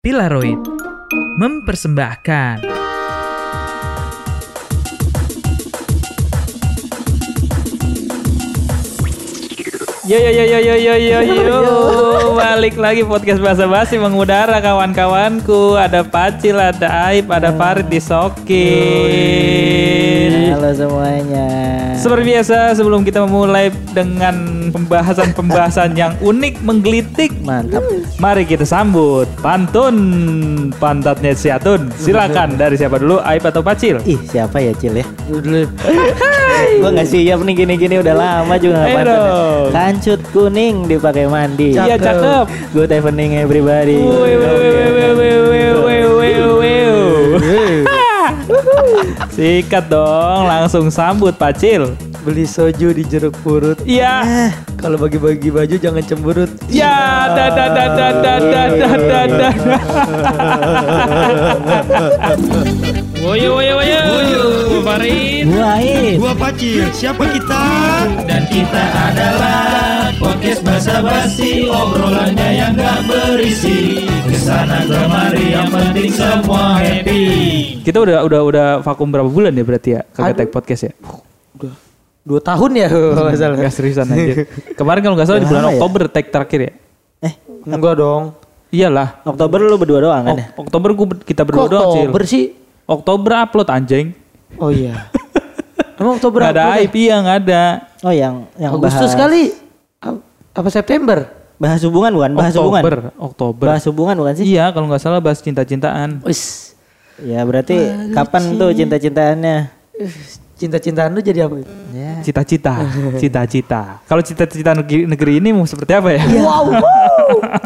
Pilaroid mempersembahkan Yo yo yo yo yo yo yo yo balik lagi podcast bahasa basi mengudara kawan-kawanku ada Pacil ada Aib ada Farid disokin Halo semuanya. seperti biasa sebelum kita memulai dengan pembahasan-pembahasan yang unik menggelitik Mantap. Mari kita sambut pantun pantatnya si Atun. Silakan dari siapa dulu, Aib atau Pacil? Ih siapa ya Cil ya? Gua nggak siap nih gini-gini udah lama juga nggak pantun. dong. Kancut kuning dipakai mandi. Iya cakep. Good evening everybody. Sikat dong, langsung sambut Pacil. Beli soju di jeruk purut. Iya. Kalau bagi-bagi baju jangan cemberut. Ya, da da da da da da da da da. Woyo woyo woyo. Farid. Muain. Gua Pacil, siapa kita? Dan kita adalah podcast basa basi obrolannya yang gak berisi ke sana kemari yang penting semua happy. Kita udah udah udah vakum berapa bulan ya berarti ya kagak tag podcast ya? Dua tahun ya kalau nggak salah. Gak seriusan aja. Kemarin kalau nggak salah di bulan ya? Oktober tag terakhir ya. Eh Enggak dong. Iyalah. Oktober lu berdua doang kan ya? Ok- Oktober gua kita berdua Kok doang Cil. Oktober sih? Oktober upload anjing. Oh iya. Emang Oktober Gak ada apa? IP ya nggak ada. Oh yang yang Agustus bahas, kali. Apa September? Bahas hubungan bukan? Bahas hubungan. Oktober. Oktober. Bahas hubungan bukan sih? Iya kalau nggak salah bahas cinta-cintaan. Wis. Ya berarti kapan tuh cinta-cintaannya? Cinta-cintaan lu jadi apa? Ya. Cita-cita, cita-cita. Kalau cita-cita negeri, negeri ini mau seperti apa ya? Wow.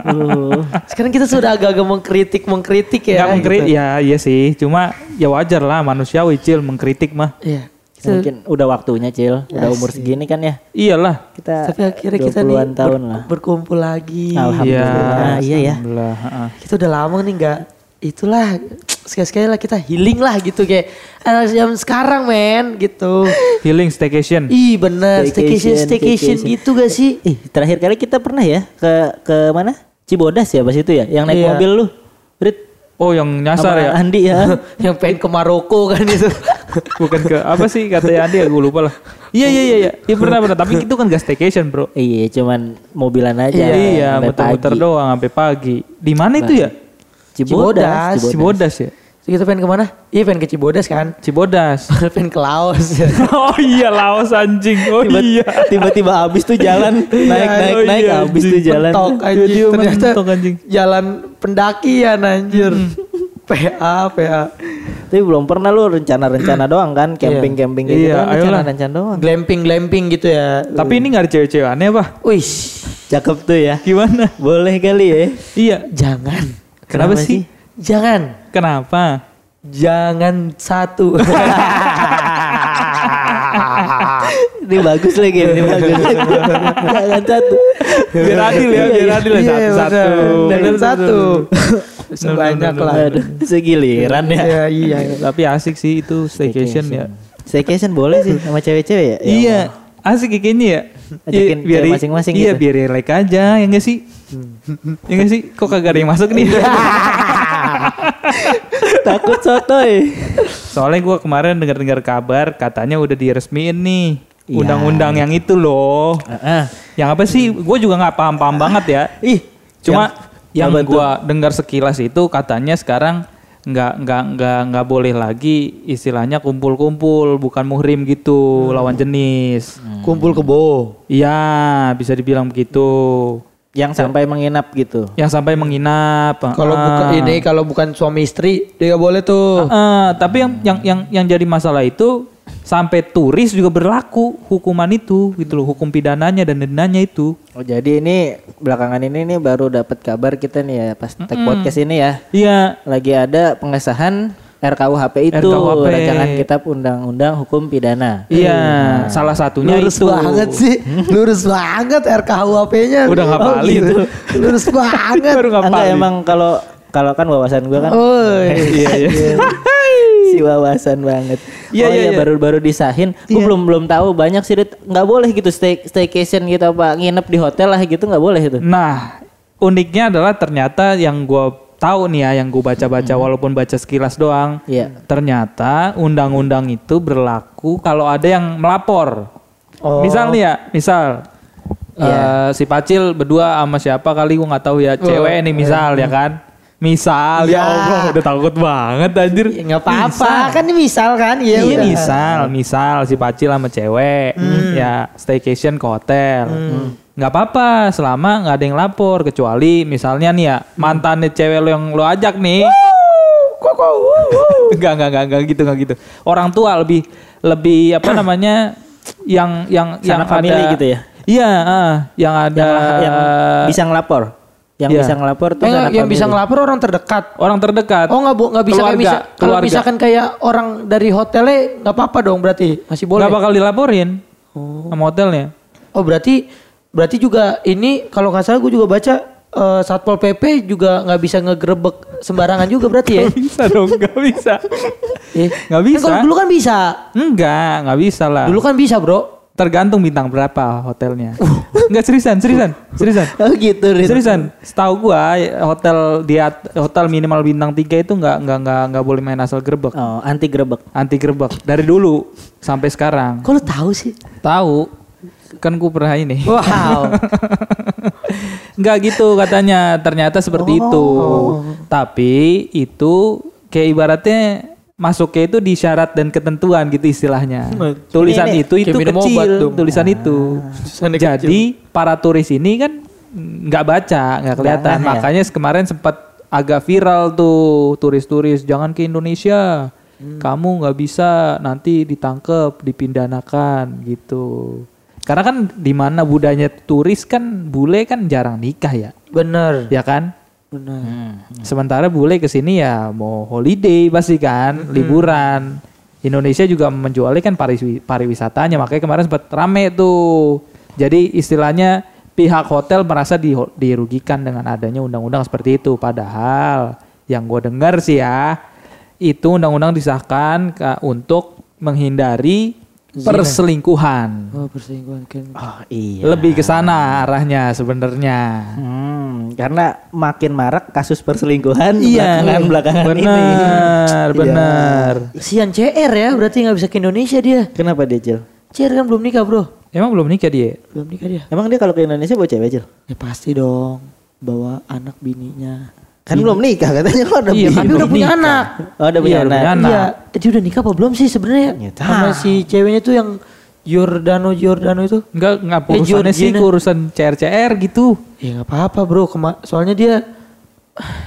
Uh, Sekarang kita sudah agak-agak mengkritik mengkritik ya. Nggak mengkritik, gitu. ya iya sih. Cuma ya wajar lah manusiawi cil mengkritik mah. Iya. Kita- mungkin udah waktunya Cil. Udah umur segini kan ya. Iyalah. Kita Tapi akhirnya kita nih 20-an tahun ber- lah. berkumpul lagi. Alhamdulillah. iya ya. Alhamdulillah, kita udah lama nih nggak itulah sekali-sekali lah kita healing lah gitu kayak anak zaman sekarang men gitu Healing staycation. ih bener staycation Staycation, staycation staycation. gitu gak sih Ih, terakhir kali kita pernah ya ke ke mana? Cibodas ya pas itu ya, yang naik Iya. mobil lu. Rit Oh yang nyasar sama ya? Andi ya. yang pengen ke Maroko kan itu Bukan ke apa sih kata Andi ya gue lupa lah. Iya iya iya iya. Iya pernah pernah. Tapi itu kan gas staycation bro. iya, cuman mobilan aja. Iya, sampai muter-muter doang sampai pagi. Di mana itu ya? Cibodas. Cibodas. Cibodas ya? Kita pengen ke mana iya pengen ke Cibodas kan Cibodas. pengen ke Laos oh iya Laos anjing. Oh Tiba- iya. Tiba-tiba habis tuh jalan naik naik oh naik iya, habis tuh jalan. mentok anjing Tiba-tiba ternyata mentok, anjing. jalan pendakian anjir PA PA Tapi belum pernah lu rencana-rencana doang kan, camping-camping kayak Iya, gitu kan rencana-rencana doang. glamping glamping gitu ya Tapi ini gak ada cewek-cewek aneh apa? wih Cakep tuh ya. Gimana? Boleh kali ya. Iya. jangan Kenapa, sih? jangan Kenapa? jangan satu Ini bagus lagi, ini bagus. Jangan satu. Biar adil ya, biar adil ya Iya, satu-satu. bener. Jangan satu. Sebanyak lah. Segiliran ya. Iya, iya. Tapi asik sih itu staycation ya. Staycation boleh sih sama cewek-cewek ya? Ya Iya, asik kayaknya ya. Ajakin Iya, biar cewek masing-masing Iya, gitu. biar relax aja, ya enggak sih? ya enggak sih? Kok kagak ada yang masuk nih? Takut sotoy. Soalnya gua kemarin dengar-dengar kabar katanya udah diresmiin nih. Iya. Undang-undang yang itu loh. Heeh. Yang apa sih? Gue juga nggak paham-paham banget ya. Ih, Cuma yang, tuh? gua dengar sekilas itu katanya sekarang nggak nggak nggak nggak boleh lagi istilahnya kumpul-kumpul bukan muhrim gitu Hmm. lawan jenis. Kumpul kebo. Iya bisa dibilang begitu. yang sampai menginap gitu. Yang sampai menginap. Kalau ah. bukan ini kalau bukan suami istri dia boleh tuh. Eh, tapi yang yang yang yang jadi masalah itu sampai turis juga berlaku hukuman itu gitu loh hukum pidananya dan dendanya itu. Oh, jadi ini belakangan ini nih baru dapat kabar kita nih ya pas tag podcast ini ya. Iya. Lagi ada pengesahan RKUHP itu RKUHP. rancangan kitab undang-undang hukum pidana. Iya, salah satunya Lurus itu. banget sih. Lurus banget RKUHP-nya. Udah ngapalin gitu. tuh. Lurus banget. Baru Enggak ngapalin. emang kalau kalau kan wawasan gua kan Oh, Iya, iya. Si wawasan banget. Iya, oh iya, iya, iya. baru-baru disahin. Gua belum belum tahu banyak sih nggak boleh gitu stay staycation gitu apa nginep di hotel lah gitu nggak boleh itu. Nah, uniknya adalah ternyata yang gue tahu nih ya yang gue baca-baca walaupun baca sekilas doang. Iya. Ternyata undang-undang itu berlaku kalau ada yang melapor. Oh. Misal nih ya, misal eh, si Pacil berdua sama siapa kali gue nggak tahu ya, cewek nih misal ya kan. Misal ya Ya. Allah udah takut banget anjir. Ya, nggak apa-apa kan misal kan ya Iya udah. misal, misal si Pacil sama cewek ya staycation ke hotel. nggak apa-apa selama nggak ada yang lapor kecuali misalnya nih ya mantannya cewek lo yang lo ajak nih. Enggak, enggak, enggak, enggak gitu, enggak gitu. Orang tua lebih lebih apa namanya yang yang yang Sanak family ada gitu ya? Iya, ah, yang ada yang, yang bisa ngelapor. Yang Iya. bisa ngelapor tuh Eh, sanak yang bisa ngelapor orang terdekat. orang terdekat. Oh nggak bu nggak bisa kayak Keluarga, bisa kalau misalkan kayak orang dari hotelnya nggak apa-apa dong berarti masih boleh. Nggak bakal dilaporin sama hotelnya. Oh berarti berarti juga ini kalau nggak salah gue juga baca eh, satpol pp juga nggak bisa ngegerebek sembarangan juga berarti ya. bisa dong, nggak bisa. Eh, Nggak kan bisa. kalau dulu kan bisa. Enggak, nggak bisa lah. Dulu kan bisa bro. Tergantung bintang berapa hotelnya. Enggak seriusan, seriusan, seriusan. Oh gitu, Rit. Seriusan, setahu gua hotel di at- hotel minimal bintang 3 itu nggak nggak nggak nggak boleh main asal gerbek. Oh, anti grebek. Anti gerbek dari dulu sampai sekarang. Kok lu tahu sih? Tahu kan gua pernah ini. Wow. Enggak gitu katanya. Ternyata seperti itu. Tapi itu kayak ibaratnya masuknya itu di syarat dan ketentuan gitu istilahnya. Tulisan Ini- itu itu kecil, tulisan itu. tulisannya Jadi para turis ini kan nggak baca, nggak kelihatan. Ya. Makanya kemarin sempat agak viral tuh turis-turis jangan ke Indonesia. Kamu nggak bisa nanti ditangkep, dipindahkan gitu. Karena kan di mana budayanya turis kan bule kan jarang nikah ya, Bener. ya kan? Bener. Sementara bule ke sini ya mau holiday pasti kan, liburan. Indonesia juga menjualnya kan pariwi- pariwisatanya, makanya kemarin sempat rame tuh. Jadi istilahnya pihak hotel merasa di- dirugikan dengan adanya undang-undang seperti itu. Padahal yang gue dengar sih ya, itu undang-undang disahkan ka- untuk menghindari perselingkuhan. Oh perselingkuhan kan. Oh iya. Lebih ke sana arahnya sebenarnya. Hmm, karena makin marak kasus perselingkuhan Iya, belakangan belakangan ini. benar, Iya. benar. Sian CR ya berarti nggak bisa ke Indonesia dia. Kenapa dia, Cil? CR kan belum nikah bro. Emang belum nikah dia? Belum nikah dia. Emang dia kalau ke Indonesia bawa cewek, Cil? Ya pasti dong. Bawa anak bininya. Kan belum nikah katanya kok udah Iya. Tapi belum udah punya nikah. anak. Oh, udah punya Iya, udah anak. punya anak. Iya, eh, dia udah nikah apa belum sih sebenarnya? Ya, Sama si ceweknya tuh yang Giordano Giordano itu. Enggak, enggak Eh, urusannya sih Georgina. ke urusan CR-CR gitu. Ya nggak apa-apa bro. Kema- soalnya dia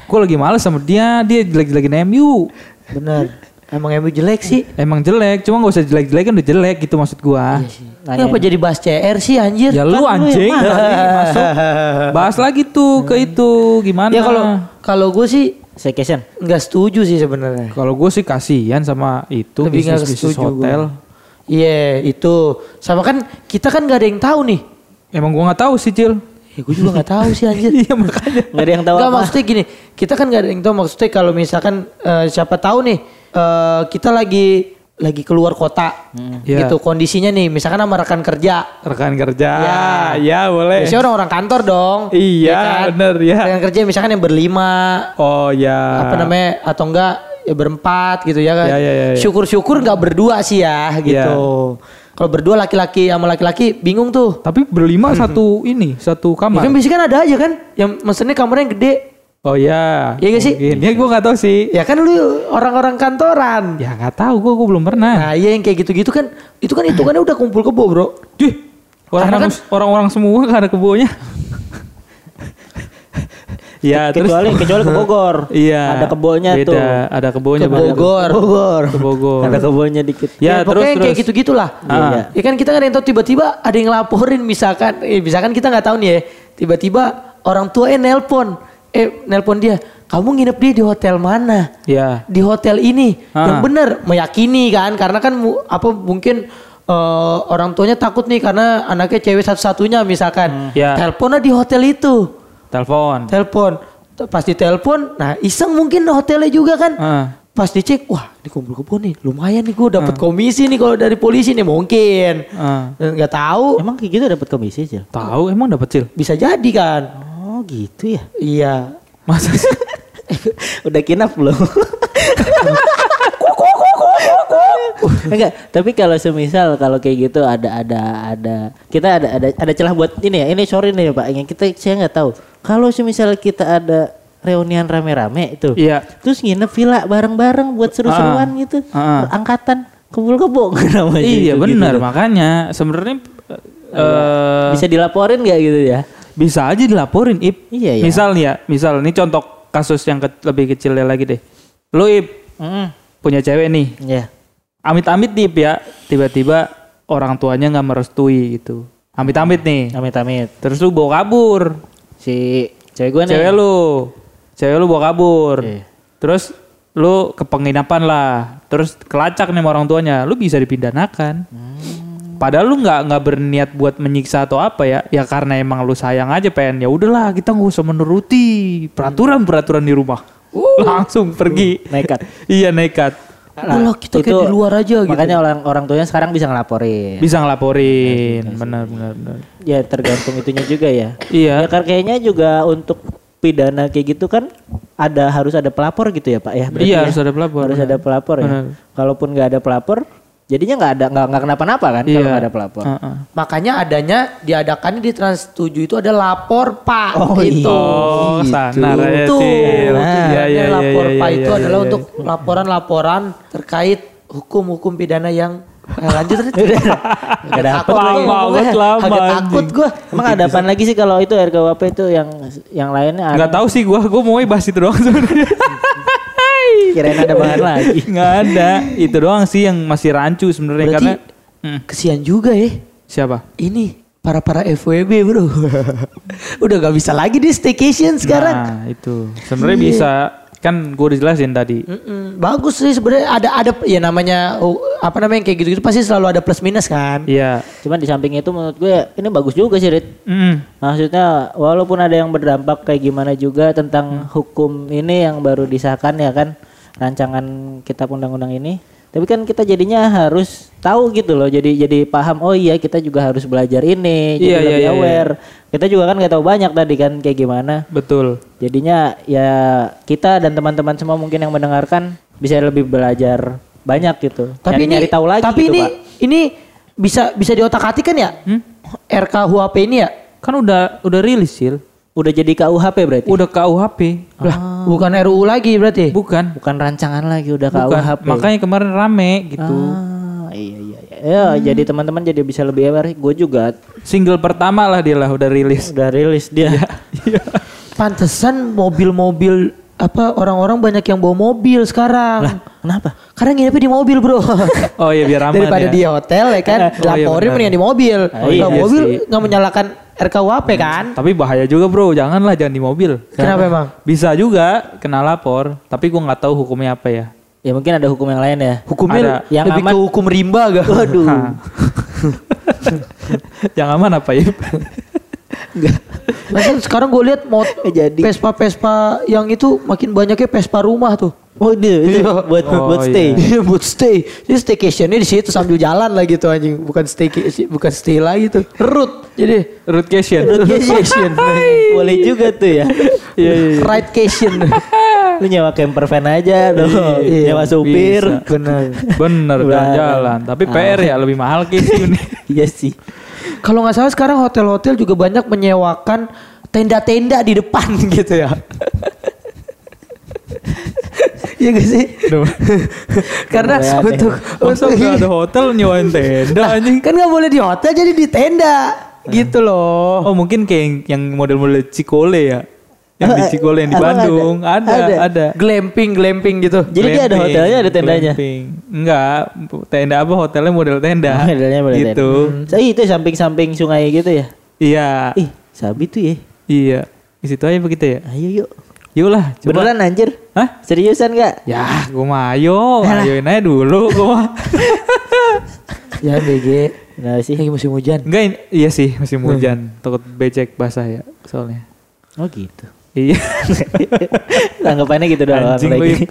Gue lagi males sama dia, dia jelek-jelekin MU. benar. Emang MU jelek sih. Emang jelek, cuma gak usah jelek-jelekin udah jelek gitu maksud gua. Nanya. Kenapa jadi bahas CR sih anjir? Ya lu Kan anjing tadi masuk. Bahas lagi tuh ke itu gimana? Ya kalau kalau gue sih Staycation. nggak setuju sih sebenarnya. kalau gue sih kasihan sama itu Lebih nggak bisnis bisnis setuju hotel. gua. Iya itu sama kan kita kan nggak ada yang tahu nih. Emang gua nggak tahu sih Cil. Ya gue juga nggak tahu sih anjir. Iya makanya. Nggak ada yang tahu Nggak apa. maksudnya gini, kita kan nggak ada yang tahu maksudnya kalau misalkan eh, siapa tahu nih eh, kita lagi lagi keluar kota Iya. gitu kondisinya nih misalkan sama rekan kerja Rekan kerja. Ya. Ya, boleh. biasanya orang-orang kantor dong Iya, bener, ya. rekan kerja misalkan yang berlima Oh ya. apa namanya atau enggak ya berempat gitu ya kan Ya, ya, ya, ya. syukur-syukur nggak berdua sih ya gitu kalau berdua laki-laki sama laki-laki bingung tuh Tapi berlima satu ini, satu ya kamar. kan biasanya kan ada aja kan yang mesennya kamarnya yang gede Oh ya. Iya nggak sih? Mungkin. Ya gue nggak tahu sih. ya kan lu orang-orang kantoran Ya nggak tahu, gue gue belum pernah. Nah iya yang kayak gitu-gitu kan itu kan hitungannya udah kumpul kebo bro. Dih, orang-orang Karena orang-orang semua kan ada kebonya. ya terus kecuali kecuali ke Bogor. Iya. Ada kebunnya beda, tuh. Ada kebunnya Ke. Bogor. Bogor. Ke Bogor. Ada kebunnya dikit. Ya, terus pokoknya yang kayak terus. gitu-gitulah. Ah. Ya kan kita nggak yang tahu tiba-tiba ada yang ngelaporin misalkan, eh, misalkan kita nggak tahu nih ya, tiba-tiba orang tua eh nelpon, eh nelpon dia, kamu nginep dia di hotel mana? Ya. Di hotel ini, Ah. yang bener meyakini kan, karena kan mu- apa mungkin eh, orang tuanya takut nih karena anaknya cewek satu-satunya misalkan, Ya. teleponnya di hotel itu. Telepon. telepon pasti telepon nah iseng mungkin hotelnya juga kan Ah. pas dicek wah di kumpul kebo nih lumayan nih gue dapat komisi nih kalau dari polisi nih mungkin Ah. Dan nggak tahu Emang kayak gitu dapat komisi, Cil? Tahu emang dapat cil? bisa jadi kan Oh, gitu ya. iya Masa sih? Udah kinap belum? Enggak, tapi kalau semisal kalau kayak gitu ada ada ada kita ada ada ada celah buat ini ya. Ini sorry nih Pak, yang kita saya nggak tahu. Kalau semisal kita ada reunian rame-rame itu. Iya. Terus nginep villa bareng-bareng buat seru-seruan Ah. gitu. Ah. Angkatan kebul-kebul namanya. Iya itu, benar gitu. makanya sebenarnya eh Bisa dilaporin nggak gitu ya? Bisa aja dilaporin Ip. Iya, iya. Misal nih ya, misal ini contoh kasus yang ke- lebih kecilnya lagi deh. Lu Ip Mm, punya cewek nih, ya. amit-amit nih Ip ya, tiba-tiba orang tuanya nggak merestui gitu. Amit-amit nih. Amit-amit. Terus lu bawa kabur. Si cewek gue nih. Cewek lu. Cewek lu bawa kabur. Iya. Terus lu ke penginapan lah. Terus kelacak nih sama orang tuanya. Lu bisa dipidanakan. Hmm. Padahal lu nggak nggak berniat buat menyiksa atau apa ya. Ya karena emang lu sayang aja pengen. Ya udahlah kita nggak usah menuruti peraturan-peraturan di rumah. Langsung pergi. Nekat. iya nekat. Udah kita kayak di luar aja gitu. Makanya orang orang tuanya sekarang bisa ngelaporin. Bisa ngelaporin. Benar benar benar. Ya tergantung itunya juga ya. Iya. Ya kan kayaknya juga untuk pidana kayak gitu kan ada harus ada pelapor gitu ya Pak ya. berarti Iya, ya? harus ada pelapor, Harus benar. ada pelapor ya. Benar. Kalaupun nggak ada pelapor, jadinya nggak ada nggak nggak kenapa-napa kan kalau Iya. nggak ada pelapor. Heeh. Makanya adanya diadakannya di Trans 7 itu ada lapor Pak Oh, gitu. Oh, sana ya Itu. Nah, Iya, iya, iya, lapor iya, Pak iya, itu iya, adalah iya. untuk laporan-laporan terkait hukum-hukum pidana yang Eh, lanjut Rit. Nggak dapet Takut lagi. Banget lama, Agak takut gue. Emang ada apaan lagi sih kalau itu RKUHP itu yang yang lainnya? ada? Nggak tahu sih gua, gua mau bahas itu doang sebenarnya. Kirain ada bahan lagi. Nggak ada. Itu doang sih yang masih rancu sebenarnya karena Hmm, kesian juga ya. siapa? Ini para para FWB bro. Udah gak bisa lagi di staycation sekarang. Nah, itu. Sebenarnya bisa kan gue udah jelasin tadi. Mm-mm. Bagus sih sebenarnya ada ada ya namanya oh, apa namanya kayak gitu-gitu pasti selalu ada plus minus kan. Iya. Cuman di samping itu menurut gue ini bagus juga sih Rit. Mm. Maksudnya walaupun ada yang berdampak kayak gimana juga tentang hukum ini yang baru disahkan ya kan rancangan kitab undang-undang ini. Tapi kan kita jadinya harus tahu gitu loh. Jadi jadi paham oh iya kita juga harus belajar ini, jadi Iya, iya, lebih iya, aware. Kita juga kan nggak tahu banyak tadi kan kayak gimana. Betul. Jadinya ya kita dan teman-teman semua mungkin yang mendengarkan bisa lebih belajar banyak gitu. Tapi ini nyari tahu lagi tapi gitu, ini Pak. ini bisa bisa diotak-atik kan ya? RKUHP ini ya? Kan udah udah rilis sih. Udah jadi KUHP berarti. Udah KUHP. Lah, bukan RUU lagi berarti. Bukan. Bukan rancangan lagi udah Bukan. KUHP. Makanya kemarin rame gitu. Ah, iya iya iya. Ya, jadi teman-teman jadi bisa lebih aware. Gue juga Single pertama lah dia lah udah rilis. udah rilis dia. Pantesan mobil-mobil apa orang-orang banyak yang bawa mobil sekarang. Kenapa? Karena nginepnya di mobil bro. Oh iya biar aman Daripada ya. di hotel ya kan. Oh, iya Laporin mendingan di mobil. Oh, Kalau iya mobil nggak menyalakan RKUHP kan. Tapi bahaya juga bro, janganlah jangan di mobil. Kenapa emang? Bisa juga kena lapor, tapi gua nggak tahu hukumnya apa ya. Ya mungkin ada hukum yang lain ya. Hukumnya Ada. Yang lebih aman- ke hukum rimba gak? Waduh. yang aman apa ya? Masa sekarang gue lihat mau jadi. Vespa-Vespa yang itu makin banyaknya Vespa rumah tuh. Oh dia itu buat Oh, buat stay. iya. buat stay. Jadi staycationnya di situ sambil jalan lah gitu anjing. Bukan stay bukan stay lagi tuh. Root. Jadi Rootcation. rootcation. Boleh juga tuh ya. Iya iya. iya. Ridecation. Lu nyewa camper van aja dong. Iya, nyewa supir. bisa. Benar. Bener Udah. jalan-jalan. Tapi PR ya lebih mahal gitu ini. Iya sih. Kalau nggak salah sekarang hotel-hotel juga banyak menyewakan tenda-tenda di depan gitu ya. Iya gak sih? Karena untuk untuk nggak ada hotel nyewain tenda anjing? kan nggak boleh di hotel jadi di tenda gitu loh. Oh mungkin kayak yang model-model Cikole ya. Yang di Cikole yang di Emang ada? Bandung. Ada, Ada? ada. Glamping, glamping gitu. Jadi dia ada Glamping, hotelnya ada tendanya. glamping. Enggak, tenda apa hotelnya model tenda. Oh, modelnya boleh gitu. So, itu samping-samping sungai gitu ya. Iya. Ih, sabi tuh ya. Iya. Di situ aja begitu ya. Ayo yuk. Yuk lah, coba. Beneran anjir? Hah? Seriusan gak? Ya, gua mah ayo, ayoin aja dulu gua mah. Ya BG. Nah sih. Lagi musim hujan. Enggak, iya sih musim hujan. Takut becek basah ya soalnya. Oh gitu. Iya. Tanggapannya gitu doang. Anjing lagi. Wip.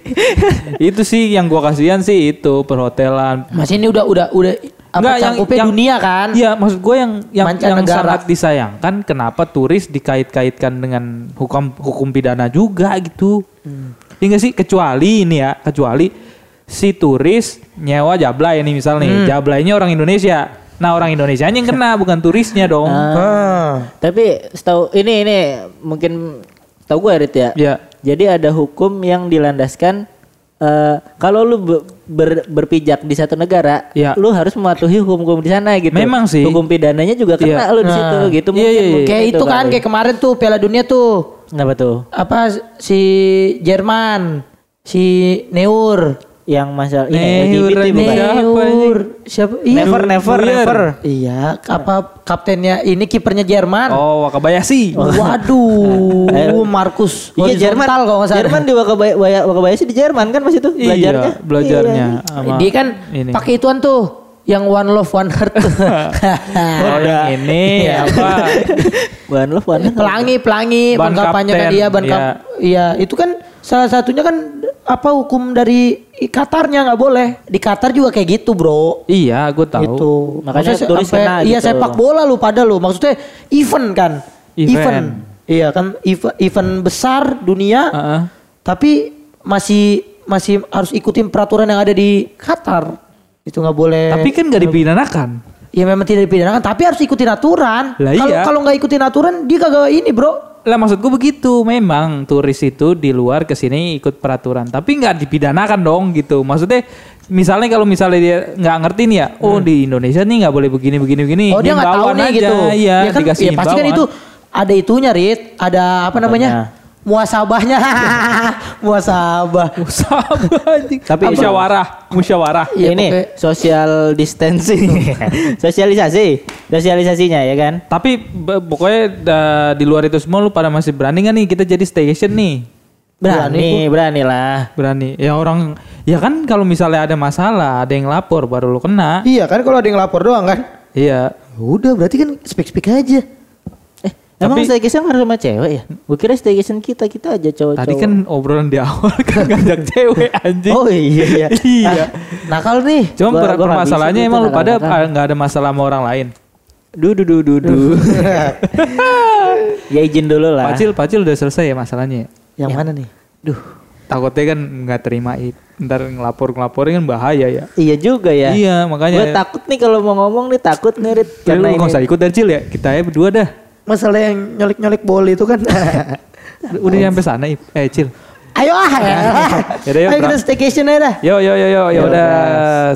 itu sih yang gua kasihan sih itu perhotelan. Mas ini udah udah udah apa Nggak, yang- yang- dunia kan. Iya, maksud gue yang yang, yang sangat disayangkan kenapa turis dikait-kaitkan dengan hukum hukum pidana juga gitu. Hmm. Iya nggak sih? Kecuali ini ya, kecuali si turis nyewa jablay ini misal nih, Hmm. jablaynya orang Indonesia. Nah orang Indonesia yang kena bukan turisnya dong. Ah. Tapi setahu ini ini mungkin tahu gue Rit ya. Ya. Jadi ada hukum yang dilandaskan eh, kalau lu be- ber- berpijak di satu negara, Iya. lu harus mematuhi hukum-hukum di sana gitu. Memang sih. Hukum pidananya juga kena Iya. lu di situ Nah. gitu Iya, iya, iya. Kayak itu kan kayak kemarin tuh Piala Dunia tuh. Kenapa tuh? Apa si Jerman, si Neur. Yang masalah ini LGBT bukan? Neur. Siapa? Iya. Never never Neuer. never. Iya, apa kaptennya ini kipernya Jerman. Oh Wakabayashi. Waduh, Markus. Iya Jerman kalau nggak salah. Jerman di Wakabaya Wakabayashi di Jerman kan pas itu belajarnya. Iya, belajarnya. Iya. Dia kan pakai ituan tuh yang one love one heart tuh. Oh yang ini Iya. apa? One love one. pelangi pelangi Ban kan dia ban iya. iya itu kan salah satunya kan apa hukum dari Qatarnya nggak boleh di Qatar juga kayak gitu bro Iya, gue tahu. itu Makanya sampai- kena iya gitu. sepak bola lu pada lu maksudnya event kan Event. iya kan event, event besar dunia Heeh. tapi masih masih harus ikutin peraturan yang ada di Qatar itu nggak boleh Tapi kan gak dipidanakan. ya memang tidak dipidanakan tapi harus ikutin aturan kalau iya. kalau nggak ikutin aturan dia kagak ini bro Lah maksud gue begitu, memang turis itu di luar ke sini ikut peraturan, tapi nggak dipidanakan dong gitu. Maksudnya misalnya kalau misalnya dia nggak ngerti nih ya, oh di Indonesia nih nggak boleh begini begini begini. Oh dia nggak tahu nih aja, gitu. Iya, ya kan, ya pasti kan itu ada itunya Rit, ada apa namanya? Muasabahnya. Muasabah. Anjing. Tapi- musyawarah, musyawarah. Iya, ini pokoknya- social distancing, sosialisasi, sosialisasinya ya kan. Tapi pokoknya da- di luar itu semua lu pada masih berani nggak nih kita jadi staycation nih? Berani, berani lah. Berani. Ya orang, ya kan kalau misalnya ada masalah, ada yang lapor baru lu kena. Iya kan kalau ada yang lapor doang kan? Iya. Udah berarti kan spek-spek aja. Emang Tapi- staycation harus sama cewek ya? Gue kira staycation kita kita aja cowok-cowok. Tadi kan obrolan di awal kan ngajak cewek anjing. Oh iya iya. iya. Nakal nih. Cuma Gua- gua permasalahannya bisa emang lu gitu, pada nggak ada masalah sama orang lain. Du du du du du. ya izin dulu lah. Pacil, Pacil udah selesai ya masalahnya. yang mana nih? Duh, takutnya kan nggak terima it. Ntar ngelapor ngelaporin kan bahaya ya. Iya juga ya. Iya, makanya. Gue takut nih kalau mau ngomong nih takut nih Rit. Karena lu ini nggak usah ikut dan Cil ya. Kita ya berdua dah. Masalah yang nyolek-nyolek bol itu kan. Udah nyampe sana, Ip. eh Cil. Ayo ah. Yaudah, yuk, Ayo kita staycation aja dah. Yo yo yo yo ya Ya udah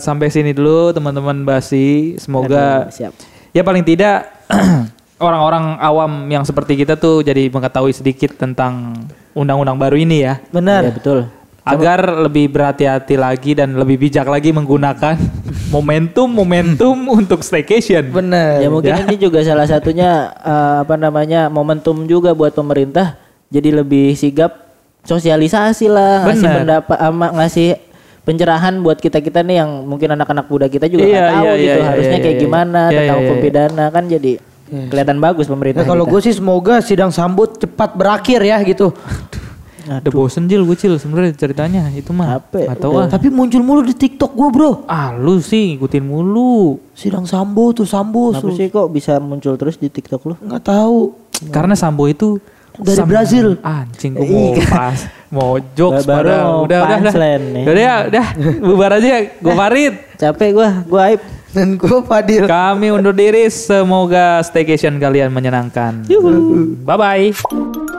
sampai sini dulu teman-teman Basi. Semoga Aduh, siap. ya paling tidak orang-orang awam yang seperti kita tuh jadi mengetahui sedikit tentang undang-undang baru ini ya. Benar. Ya betul. Agar lebih berhati-hati lagi dan lebih bijak lagi menggunakan momentum-momentum untuk staycation. Benar. Ya mungkin ini juga salah satunya eh, apa namanya momentum juga buat pemerintah jadi lebih sigap sosialisasi lah ngasih Bener. pendapat ama ngasih pencerahan buat kita kita nih yang mungkin anak-anak muda kita juga Iya, nggak tahu iya, gitu iya, harusnya iya, kayak iya. gimana Iya, tentang iya, hukum iya. pidana kan jadi kelihatan bagus pemerintah. Ya, kalau gue sih semoga sidang sambut cepat berakhir ya gitu. Ada bosen Jil gue Cil sebenarnya ceritanya itu mah. Apa ya? Gak tahu Udah. ah. Tapi muncul mulu di TikTok gue bro. Ah lu sih ngikutin mulu. Sidang sambo tuh sambo. Kenapa sih kok bisa muncul terus di TikTok lu? Nggak tahu. Karena Sambo itu Dari Brazil. Anjing gue mau pas mau jokes Baru udah udah udah. punchline nih. Udah ya, udah bubar aja gue Farid. Capek gua, gua aib. Dan gue Fadil. Kami undur diri semoga staycation kalian menyenangkan. Bye bye.